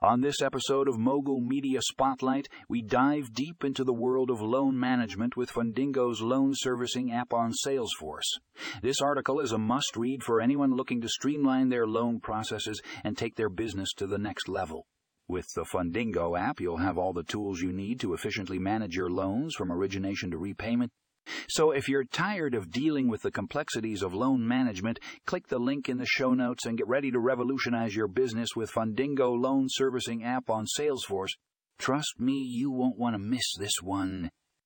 On this episode of Mogul Media Spotlight, we dive deep into the world of loan management with Fundingo's loan servicing app on Salesforce. This article is a must read for anyone looking to streamline their loan processes and take their business to the next level. With the Fundingo app, you'll have all the tools you need to efficiently manage your loans from origination to repayment. So if you're tired of dealing with the complexities of loan management, click the link in the show notes and get ready to revolutionize your business with Fundingo loan servicing app on Salesforce. Trust me, you won't want to miss this one.